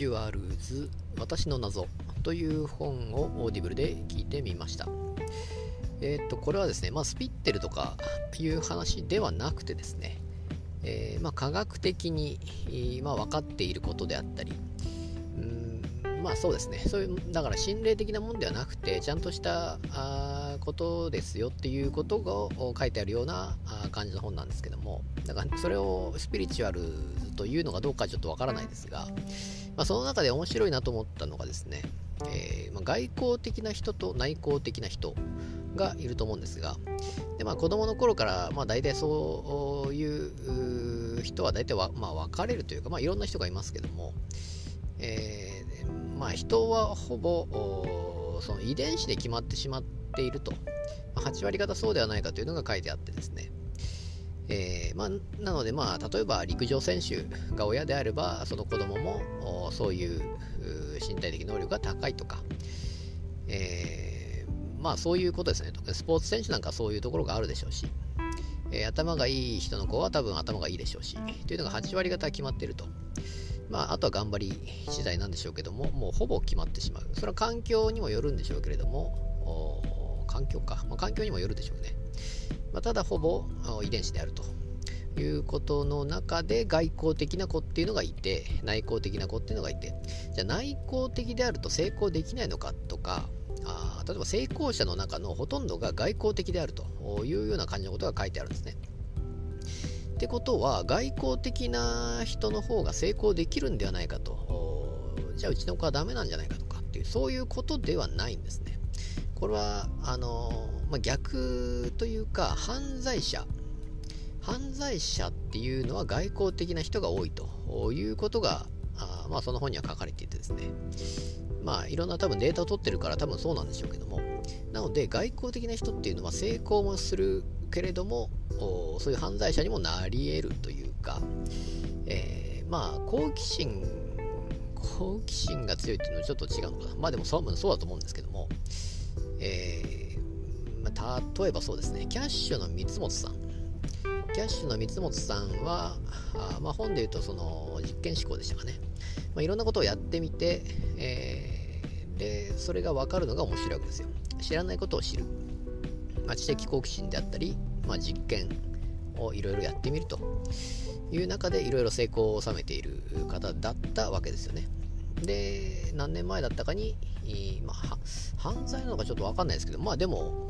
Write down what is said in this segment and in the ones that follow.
チュアルズ私の謎という本を Audible で聞いてみました。えっ、と、これはですね、まあ、スピってるとかいう話ではなくてですね、えー、まあ、科学的に、まあ、分かっていることであったり、まあそうですね、そういうだから心霊的なもんではなくて、ちゃんとしたあことですよっていうことが書いてあるようなあ感じの本なんですけども、だからそれをスピリチュアルというのかどうかちょっとわからないですが、まあ、その中で面白いなと思ったのがですね、えー、まあ、外交的な人と内向的な人がいると思うんですが、でまあ、子供の頃から、まあ、大体そういう人は大体は、まあ、分かれるというか、まあ、いろんな人がいますけども、えー、まあ、人はほぼその遺伝子で決まってしまっていると、まあ、8割方そうではないかというのが書いてあってですね、えー、まあ、なので、まあ、例えば陸上選手が親であればその子供もそういう身体的能力が高いとか、えー、まあそういうことですね。スポーツ選手なんかそういうところがあるでしょうし、えー、頭がいい人の子は多分頭がいいでしょうし。というのが8割方決まっていると。まあ、あとは頑張り次第なんでしょうけども、もうほぼ決まってしまう。それは環境にもよるんでしょうけれども、環境か、まあ、環境にもよるでしょうね。まあ、ただ、ほぼ遺伝子であるということの中で外交的な子っていうのがいて内向的な子っていうのがいてじゃあ内向的であると成功できないのかとかあ例えば成功者の中のほとんどが外交的であるというような感じのことが書いてあるんですね。ってことは外交的な人の方が成功できるんではないかと。じゃあうちの子はダメなんじゃないかとかっていうそういうことではないんですね。これはあの、まあ、逆というか犯罪者犯罪者っていうのは外交的な人が多いと。いうことがあまあその本には書かれていてですね。まあいろんな多分データを取ってるから多分そうなんでしょうけども。なので外交的な人っていうのは成功もするけれどもそういう犯罪者にもなり得るというか、えー、まあ好奇心好奇心が強いっていうのはちょっと違うのかな。まあでもそうそうだと思うんですけども、えーまあ、例えばそうですね。キャッシュの三本さん。キャッシュの三本さんは、あまあ、本で言うとその実験思考でしたかね、まあ、いろんなことをやってみて、えー、でそれが分かるのが面白いわけですよ。知らないことを知る、まあ、知的好奇心であったり、まあ、実験をいろいろやってみるという中でいろいろ成功を収めている方だったわけですよね。で何年前だったかに、まあ、犯罪なのかちょっと分かんないですけどまあでも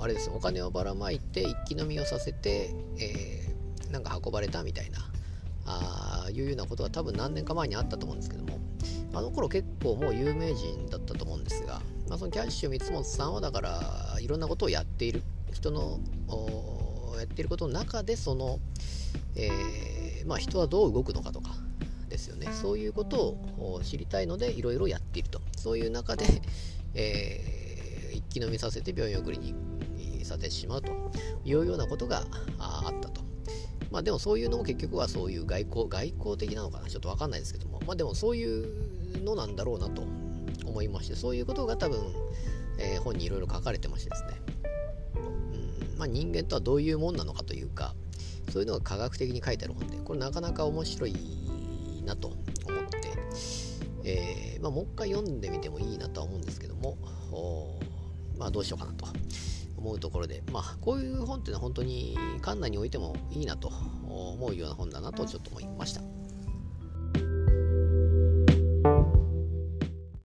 あれですお金をばらまいて一気飲みをさせて、えー、なんか運ばれたみたいなあいうようなことが多分何年か前にあったと思うんですけどもあの頃結構もう有名人だったと、まあ、そのキャッシュ三本さんはだからいろんなことをやっている人のやっていることの中でその、えー、まあ、人はどう動くのかとかですよね。そういうことを知りたいのでいろいろやっていると。そういう中で、えー、一気飲みさせて病院送りにさせてしまうというようなことがあったと。まあでもそういうのも結局はそういう外交、外交的なのかな。ちょっとわかんないですけども、まあでもそういうのなんだろうなと思いまして、そういうことが多分、えー、本にいろいろ書かれてましてですね。うんまあ、人間とはどういうもんなのかというか、そういうのが科学的に書いてある本で、これなかなか面白いなと思って、えー、まあ、もう一回読んでみてもいいなとは思うんですけども、まあどうしようかなと思うところで、まあ、こういう本っていうのは本当に館内においてもいいなと思うような本だなとちょっと思いました。